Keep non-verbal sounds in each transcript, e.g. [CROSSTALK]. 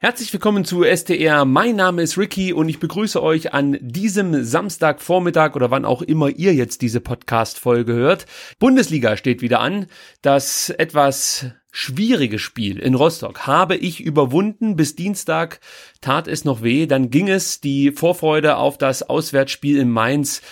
Herzlich willkommen zu STR. Mein Name ist Ricky und ich begrüße euch an diesem Samstagvormittag oder wann auch immer ihr jetzt diese Podcast-Folge hört. Bundesliga steht wieder an. Das etwas schwierige Spiel in Rostock habe ich überwunden. Bis Dienstag tat es noch weh. Dann ging es die Vorfreude auf das Auswärtsspiel in Mainz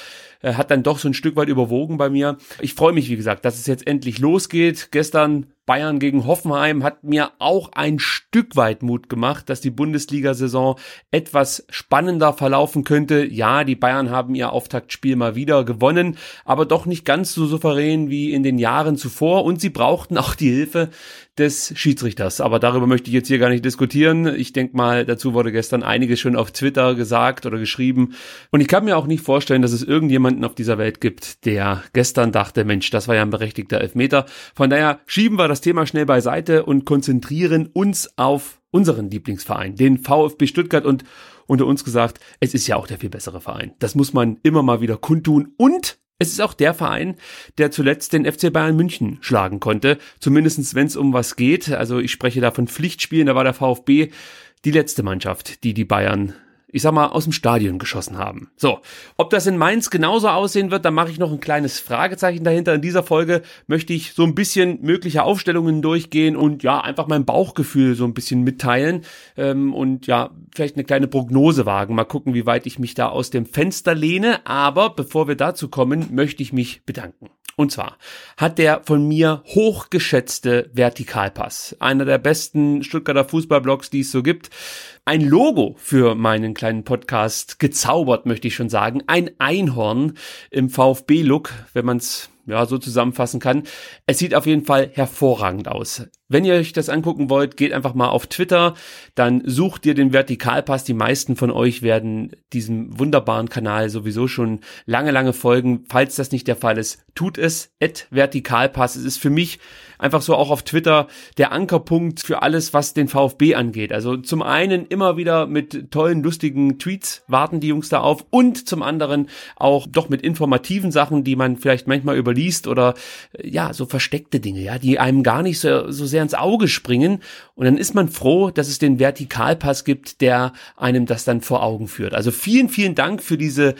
äh, hat dann doch so ein Stück weit überwogen bei mir. Ich freue mich, wie gesagt, dass es jetzt endlich losgeht. Gestern Bayern gegen Hoffenheim hat mir auch ein Stück weit Mut gemacht, dass die Bundesliga-Saison etwas spannender verlaufen könnte. Ja, die Bayern haben ihr Auftaktspiel mal wieder gewonnen, aber doch nicht ganz so souverän wie in den Jahren zuvor und sie brauchten auch die Hilfe des Schiedsrichters. Aber darüber möchte ich jetzt hier gar nicht diskutieren. Ich denke mal, dazu wurde gestern einiges schon auf Twitter gesagt oder geschrieben. Und ich kann mir auch nicht vorstellen, dass es irgendjemanden auf dieser Welt gibt, der gestern dachte, Mensch, das war ja ein berechtigter Elfmeter. Von daher schieben wir das Thema schnell beiseite und konzentrieren uns auf unseren Lieblingsverein, den VfB Stuttgart und unter uns gesagt, es ist ja auch der viel bessere Verein. Das muss man immer mal wieder kundtun und es ist auch der Verein, der zuletzt den FC Bayern München schlagen konnte, zumindestens wenn es um was geht. Also ich spreche da von Pflichtspielen, da war der VfB die letzte Mannschaft, die die Bayern ich sag mal, aus dem Stadion geschossen haben. So, ob das in Mainz genauso aussehen wird, da mache ich noch ein kleines Fragezeichen dahinter. In dieser Folge möchte ich so ein bisschen mögliche Aufstellungen durchgehen und ja, einfach mein Bauchgefühl so ein bisschen mitteilen ähm, und ja, vielleicht eine kleine Prognose wagen. Mal gucken, wie weit ich mich da aus dem Fenster lehne. Aber bevor wir dazu kommen, möchte ich mich bedanken. Und zwar hat der von mir hochgeschätzte Vertikalpass, einer der besten Stuttgarter Fußballblogs, die es so gibt, ein Logo für meinen kleinen Podcast gezaubert, möchte ich schon sagen. Ein Einhorn im VfB-Look, wenn man es ja, so zusammenfassen kann. Es sieht auf jeden Fall hervorragend aus. Wenn ihr euch das angucken wollt, geht einfach mal auf Twitter, dann sucht ihr den Vertikalpass. Die meisten von euch werden diesem wunderbaren Kanal sowieso schon lange, lange folgen. Falls das nicht der Fall ist, tut es. At Vertikalpass. Es ist für mich einfach so auch auf Twitter der Ankerpunkt für alles, was den VfB angeht. Also zum einen immer wieder mit tollen, lustigen Tweets warten die Jungs da auf und zum anderen auch doch mit informativen Sachen, die man vielleicht manchmal überliest oder ja, so versteckte Dinge, ja, die einem gar nicht so, so sehr ins Auge springen. Und dann ist man froh, dass es den Vertikalpass gibt, der einem das dann vor Augen führt. Also vielen, vielen Dank für diese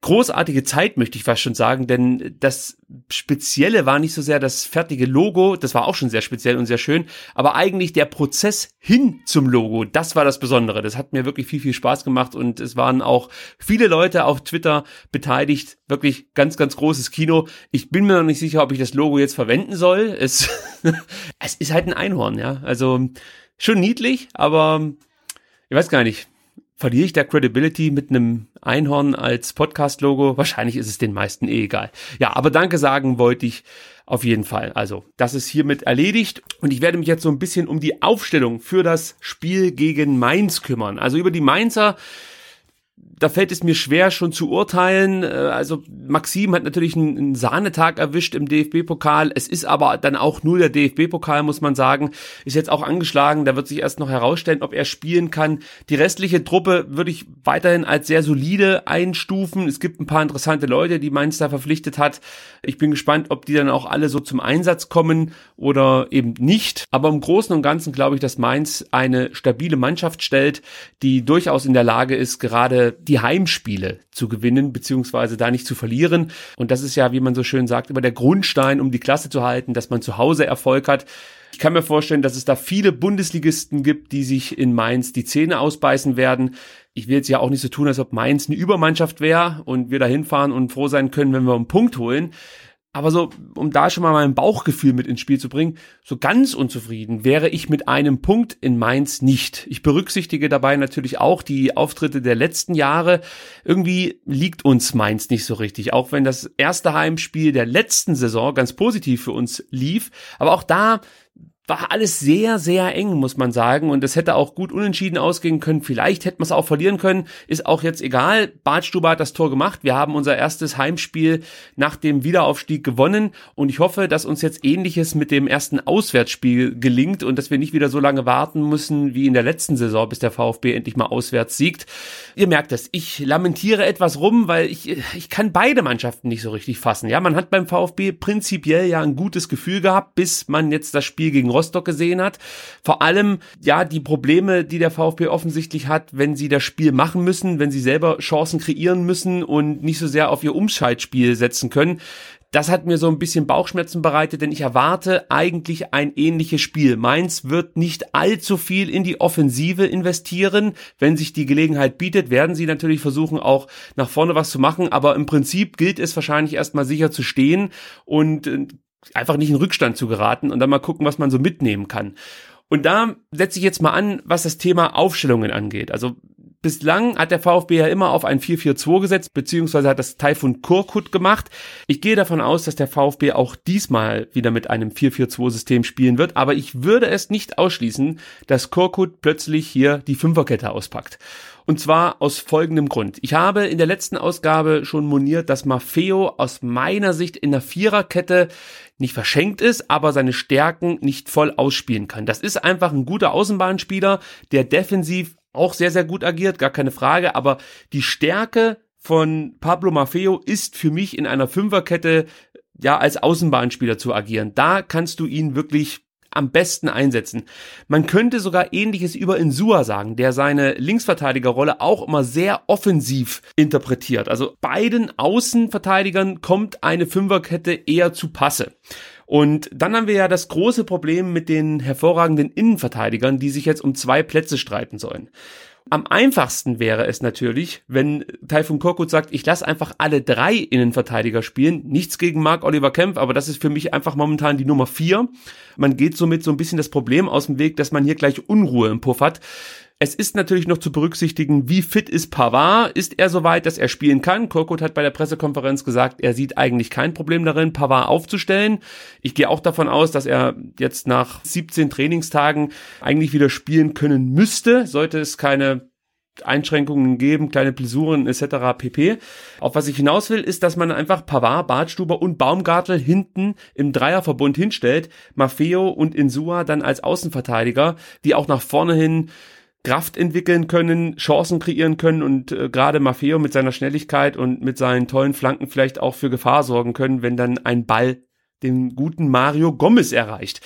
großartige Zeit, möchte ich fast schon sagen, denn das Spezielle war nicht so sehr das fertige Logo, das war auch schon sehr speziell und sehr schön, aber eigentlich der Prozess hin zum Logo, das war das Besondere. Das hat mir wirklich viel, viel Spaß gemacht und es waren auch viele Leute auf Twitter beteiligt. Wirklich ganz, ganz großes Kino. Ich bin mir noch nicht sicher, ob ich das Logo jetzt verwenden soll. Es, [LAUGHS] es ist halt ein Einhorn, ja. Also schon niedlich, aber ich weiß gar nicht verliere ich da Credibility mit einem Einhorn als Podcast-Logo? Wahrscheinlich ist es den meisten eh egal. Ja, aber danke sagen wollte ich auf jeden Fall. Also, das ist hiermit erledigt und ich werde mich jetzt so ein bisschen um die Aufstellung für das Spiel gegen Mainz kümmern. Also über die Mainzer da fällt es mir schwer schon zu urteilen. Äh, also Maxim hat natürlich einen, einen Sahnetag erwischt im DFB-Pokal. Es ist aber dann auch nur der DFB-Pokal, muss man sagen. Ist jetzt auch angeschlagen. Da wird sich erst noch herausstellen, ob er spielen kann. Die restliche Truppe würde ich weiterhin als sehr solide einstufen. Es gibt ein paar interessante Leute, die Mainz da verpflichtet hat. Ich bin gespannt, ob die dann auch alle so zum Einsatz kommen oder eben nicht. Aber im Großen und Ganzen glaube ich, dass Mainz eine stabile Mannschaft stellt, die durchaus in der Lage ist, gerade die Heimspiele zu gewinnen, beziehungsweise da nicht zu verlieren. Und das ist ja, wie man so schön sagt, immer der Grundstein, um die Klasse zu halten, dass man zu Hause Erfolg hat. Ich kann mir vorstellen, dass es da viele Bundesligisten gibt, die sich in Mainz die Zähne ausbeißen werden. Ich will jetzt ja auch nicht so tun, als ob Mainz eine Übermannschaft wäre und wir da hinfahren und froh sein können, wenn wir einen Punkt holen. Aber so, um da schon mal mein Bauchgefühl mit ins Spiel zu bringen, so ganz unzufrieden wäre ich mit einem Punkt in Mainz nicht. Ich berücksichtige dabei natürlich auch die Auftritte der letzten Jahre. Irgendwie liegt uns Mainz nicht so richtig, auch wenn das erste Heimspiel der letzten Saison ganz positiv für uns lief. Aber auch da war alles sehr, sehr eng, muss man sagen. Und es hätte auch gut unentschieden ausgehen können. Vielleicht hätte man es auch verlieren können. Ist auch jetzt egal. Bartstuber hat das Tor gemacht. Wir haben unser erstes Heimspiel nach dem Wiederaufstieg gewonnen. Und ich hoffe, dass uns jetzt ähnliches mit dem ersten Auswärtsspiel gelingt und dass wir nicht wieder so lange warten müssen wie in der letzten Saison, bis der VfB endlich mal auswärts siegt. Ihr merkt es. Ich lamentiere etwas rum, weil ich, ich kann beide Mannschaften nicht so richtig fassen. Ja, man hat beim VfB prinzipiell ja ein gutes Gefühl gehabt, bis man jetzt das Spiel gegen Rostock gesehen hat. Vor allem, ja, die Probleme, die der VfB offensichtlich hat, wenn sie das Spiel machen müssen, wenn sie selber Chancen kreieren müssen und nicht so sehr auf ihr Umschaltspiel setzen können das hat mir so ein bisschen Bauchschmerzen bereitet, denn ich erwarte eigentlich ein ähnliches Spiel. Mainz wird nicht allzu viel in die Offensive investieren. Wenn sich die Gelegenheit bietet, werden sie natürlich versuchen, auch nach vorne was zu machen. Aber im Prinzip gilt es wahrscheinlich erstmal sicher zu stehen und äh, einfach nicht in Rückstand zu geraten und dann mal gucken, was man so mitnehmen kann. Und da setze ich jetzt mal an, was das Thema Aufstellungen angeht. Also bislang hat der VfB ja immer auf ein 4-4-2 gesetzt, beziehungsweise hat das Taifun Kurkut gemacht. Ich gehe davon aus, dass der VfB auch diesmal wieder mit einem 4-4-2-System spielen wird, aber ich würde es nicht ausschließen, dass Kurkut plötzlich hier die Fünferkette auspackt. Und zwar aus folgendem Grund. Ich habe in der letzten Ausgabe schon moniert, dass Maffeo aus meiner Sicht in der Viererkette nicht verschenkt ist, aber seine Stärken nicht voll ausspielen kann. Das ist einfach ein guter Außenbahnspieler, der defensiv auch sehr, sehr gut agiert, gar keine Frage, aber die Stärke von Pablo Maffeo ist für mich in einer Fünferkette ja als Außenbahnspieler zu agieren. Da kannst du ihn wirklich am besten einsetzen. Man könnte sogar ähnliches über Insua sagen, der seine Linksverteidigerrolle auch immer sehr offensiv interpretiert. Also beiden Außenverteidigern kommt eine Fünferkette eher zu Passe. Und dann haben wir ja das große Problem mit den hervorragenden Innenverteidigern, die sich jetzt um zwei Plätze streiten sollen. Am einfachsten wäre es natürlich, wenn Taifun Korkut sagt, ich lasse einfach alle drei Innenverteidiger spielen. Nichts gegen Mark Oliver Kempf, aber das ist für mich einfach momentan die Nummer vier. Man geht somit so ein bisschen das Problem aus dem Weg, dass man hier gleich Unruhe im Puff hat. Es ist natürlich noch zu berücksichtigen, wie fit ist Pavard? Ist er soweit, dass er spielen kann? Korkut hat bei der Pressekonferenz gesagt, er sieht eigentlich kein Problem darin, Pavard aufzustellen. Ich gehe auch davon aus, dass er jetzt nach 17 Trainingstagen eigentlich wieder spielen können müsste, sollte es keine Einschränkungen geben, kleine Blessuren etc. pp. Auf was ich hinaus will, ist, dass man einfach Pavard, Bartstuber und Baumgartel hinten im Dreierverbund hinstellt, Maffeo und Insua dann als Außenverteidiger, die auch nach vorne hin Kraft entwickeln können, Chancen kreieren können und äh, gerade Maffeo mit seiner Schnelligkeit und mit seinen tollen Flanken vielleicht auch für Gefahr sorgen können, wenn dann ein Ball den guten Mario Gomez erreicht.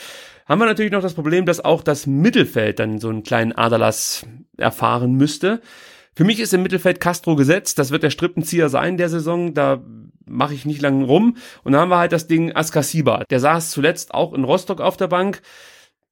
Haben wir natürlich noch das Problem, dass auch das Mittelfeld dann so einen kleinen Aderlass erfahren müsste. Für mich ist im Mittelfeld Castro gesetzt, das wird der Strippenzieher sein der Saison, da mache ich nicht lange rum. Und dann haben wir halt das Ding Askasiba, der saß zuletzt auch in Rostock auf der Bank,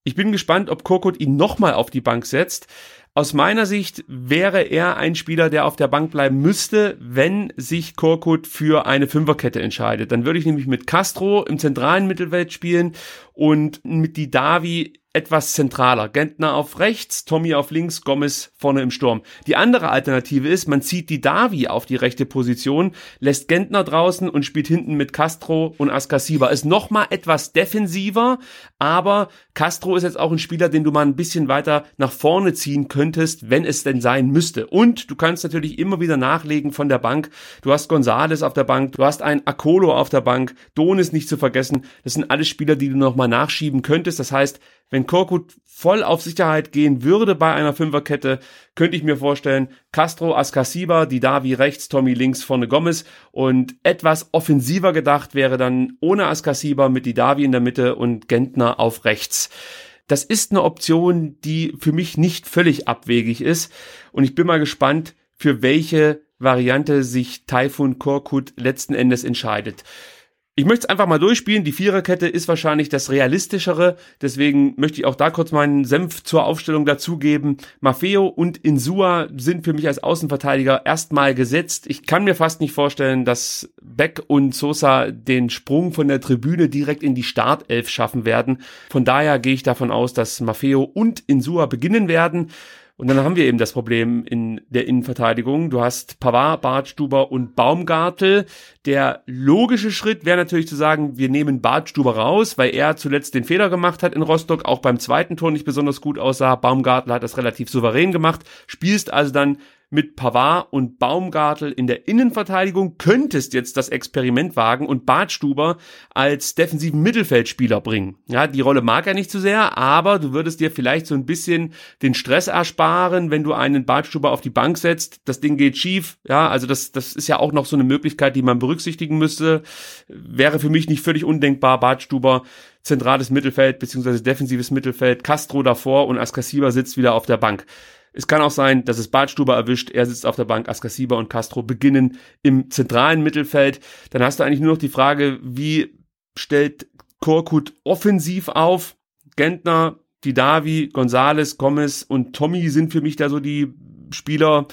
ich bin gespannt, ob Kokot ihn nochmal auf die Bank setzt. Aus meiner Sicht wäre er ein Spieler, der auf der Bank bleiben müsste, wenn sich Korkut für eine Fünferkette entscheidet. Dann würde ich nämlich mit Castro im zentralen Mittelfeld spielen und mit Didavi etwas zentraler. Gentner auf rechts, Tommy auf links, Gomez vorne im Sturm. Die andere Alternative ist, man zieht die Davi auf die rechte Position, lässt Gentner draußen und spielt hinten mit Castro und Askasiba. Ist nochmal etwas defensiver, aber Castro ist jetzt auch ein Spieler, den du mal ein bisschen weiter nach vorne ziehen könntest, wenn es denn sein müsste. Und du kannst natürlich immer wieder nachlegen von der Bank. Du hast Gonzales auf der Bank, du hast einen Akolo auf der Bank, Don ist nicht zu vergessen. Das sind alles Spieler, die du nochmal nachschieben könntest. Das heißt, wenn Korkut voll auf Sicherheit gehen würde bei einer Fünferkette, könnte ich mir vorstellen, Castro, Askasiba, die Davi rechts, Tommy links, vorne Gomez und etwas offensiver gedacht wäre dann ohne Askasiba mit die Davi in der Mitte und Gentner auf rechts. Das ist eine Option, die für mich nicht völlig abwegig ist und ich bin mal gespannt, für welche Variante sich Taifun Korkut letzten Endes entscheidet. Ich möchte es einfach mal durchspielen. Die Viererkette ist wahrscheinlich das realistischere. Deswegen möchte ich auch da kurz meinen Senf zur Aufstellung dazugeben. Maffeo und Insua sind für mich als Außenverteidiger erstmal gesetzt. Ich kann mir fast nicht vorstellen, dass Beck und Sosa den Sprung von der Tribüne direkt in die Startelf schaffen werden. Von daher gehe ich davon aus, dass Maffeo und Insua beginnen werden. Und dann haben wir eben das Problem in der Innenverteidigung. Du hast Pavard, Bartstuber und Baumgartel. Der logische Schritt wäre natürlich zu sagen, wir nehmen Bartstuber raus, weil er zuletzt den Fehler gemacht hat in Rostock, auch beim zweiten Tor nicht besonders gut aussah. Baumgartel hat das relativ souverän gemacht. Spielst also dann mit Pavard und Baumgartel in der Innenverteidigung, könntest jetzt das Experiment wagen und Bartstuber als defensiven Mittelfeldspieler bringen. Ja, die Rolle mag er nicht so sehr, aber du würdest dir vielleicht so ein bisschen den Stress ersparen, wenn du einen Bartstuber auf die Bank setzt. Das Ding geht schief. Ja, also das, das ist ja auch noch so eine Möglichkeit, die man berücksichtigen müsste. Wäre für mich nicht völlig undenkbar, Bartstuber zentrales Mittelfeld beziehungsweise defensives Mittelfeld, Castro davor und Askasiba sitzt wieder auf der Bank. Es kann auch sein, dass es Bartstuber erwischt, er sitzt auf der Bank, Askasiba und Castro beginnen im zentralen Mittelfeld. Dann hast du eigentlich nur noch die Frage, wie stellt Korkut offensiv auf? Gentner, Didavi, Gonzales, Gomez und Tommy sind für mich da so die Spieler,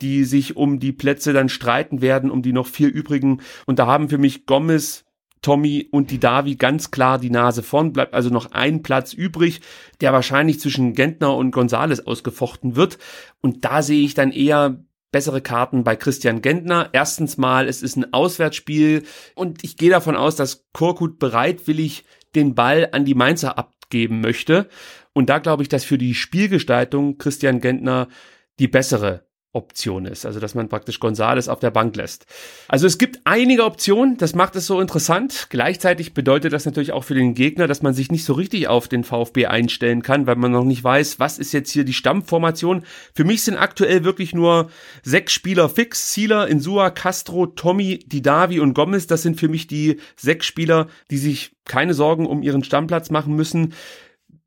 die sich um die Plätze dann streiten werden, um die noch vier übrigen. Und da haben für mich Gomez, Tommy und die Davi ganz klar die Nase vorn, bleibt also noch ein Platz übrig, der wahrscheinlich zwischen Gentner und Gonzales ausgefochten wird. Und da sehe ich dann eher bessere Karten bei Christian Gentner. Erstens mal, es ist ein Auswärtsspiel und ich gehe davon aus, dass Korkut bereitwillig den Ball an die Mainzer abgeben möchte. Und da glaube ich, dass für die Spielgestaltung Christian Gentner die bessere Option ist, also dass man praktisch Gonzales auf der Bank lässt. Also es gibt einige Optionen, das macht es so interessant. Gleichzeitig bedeutet das natürlich auch für den Gegner, dass man sich nicht so richtig auf den VfB einstellen kann, weil man noch nicht weiß, was ist jetzt hier die Stammformation. Für mich sind aktuell wirklich nur sechs Spieler fix. Zieler, Insua, Castro, Tommy, Didavi und Gomez. Das sind für mich die sechs Spieler, die sich keine Sorgen um ihren Stammplatz machen müssen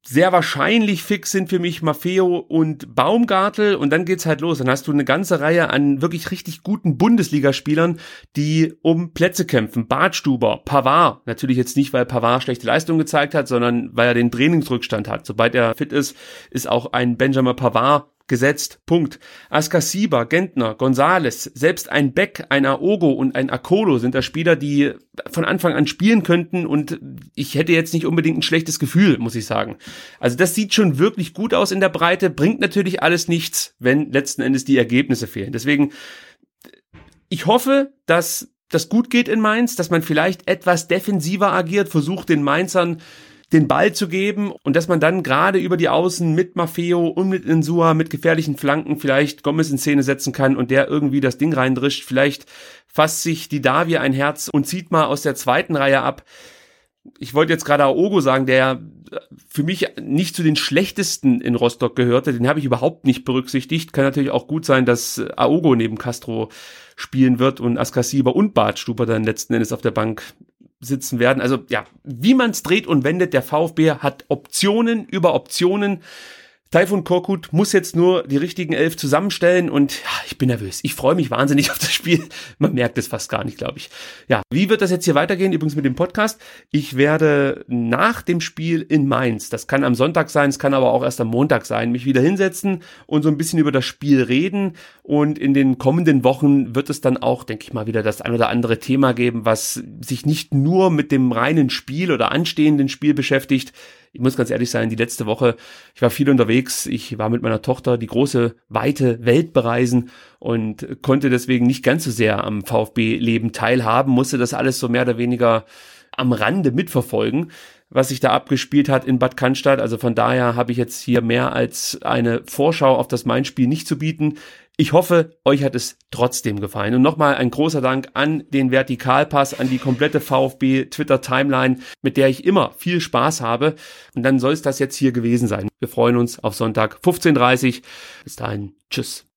sehr wahrscheinlich fix sind für mich Maffeo und Baumgartel und dann geht's halt los. Dann hast du eine ganze Reihe an wirklich richtig guten Bundesligaspielern, die um Plätze kämpfen. Bartstuber, Pavard, natürlich jetzt nicht, weil Pavard schlechte Leistung gezeigt hat, sondern weil er den Trainingsrückstand hat. Sobald er fit ist, ist auch ein Benjamin Pavard gesetzt. Punkt. Askasiba, Gentner, Gonzales, selbst ein Beck, ein Aogo und ein Akolo sind da Spieler, die von Anfang an spielen könnten und ich hätte jetzt nicht unbedingt ein schlechtes Gefühl, muss ich sagen. Also das sieht schon wirklich gut aus in der Breite, bringt natürlich alles nichts, wenn letzten Endes die Ergebnisse fehlen. Deswegen, ich hoffe, dass das gut geht in Mainz, dass man vielleicht etwas defensiver agiert, versucht den Mainzern den Ball zu geben und dass man dann gerade über die Außen mit Maffeo und mit Insua mit gefährlichen Flanken vielleicht Gomez in Szene setzen kann und der irgendwie das Ding reindrischt. Vielleicht fasst sich die Davia ein Herz und zieht mal aus der zweiten Reihe ab. Ich wollte jetzt gerade Aogo sagen, der für mich nicht zu den schlechtesten in Rostock gehörte. Den habe ich überhaupt nicht berücksichtigt. Kann natürlich auch gut sein, dass Aogo neben Castro spielen wird und Askasiba und Bartstuber dann letzten Endes auf der Bank sitzen werden. Also ja, wie man es dreht und wendet, der VfB hat Optionen über Optionen. Taifun Korkut muss jetzt nur die richtigen elf zusammenstellen und ja, ich bin nervös. Ich freue mich wahnsinnig [LAUGHS] auf das Spiel. Man merkt es fast gar nicht, glaube ich. Ja, wie wird das jetzt hier weitergehen? Übrigens mit dem Podcast. Ich werde nach dem Spiel in Mainz, das kann am Sonntag sein, es kann aber auch erst am Montag sein, mich wieder hinsetzen und so ein bisschen über das Spiel reden. Und in den kommenden Wochen wird es dann auch, denke ich mal, wieder das ein oder andere Thema geben, was sich nicht nur mit dem reinen Spiel oder anstehenden Spiel beschäftigt, ich muss ganz ehrlich sein, die letzte Woche, ich war viel unterwegs, ich war mit meiner Tochter die große, weite Welt bereisen und konnte deswegen nicht ganz so sehr am VfB-Leben teilhaben, musste das alles so mehr oder weniger am Rande mitverfolgen, was sich da abgespielt hat in Bad Cannstatt. Also von daher habe ich jetzt hier mehr als eine Vorschau auf das Main-Spiel nicht zu bieten. Ich hoffe, euch hat es trotzdem gefallen. Und nochmal ein großer Dank an den Vertikalpass, an die komplette VfB Twitter Timeline, mit der ich immer viel Spaß habe. Und dann soll es das jetzt hier gewesen sein. Wir freuen uns auf Sonntag 15.30 Bis dahin. Tschüss.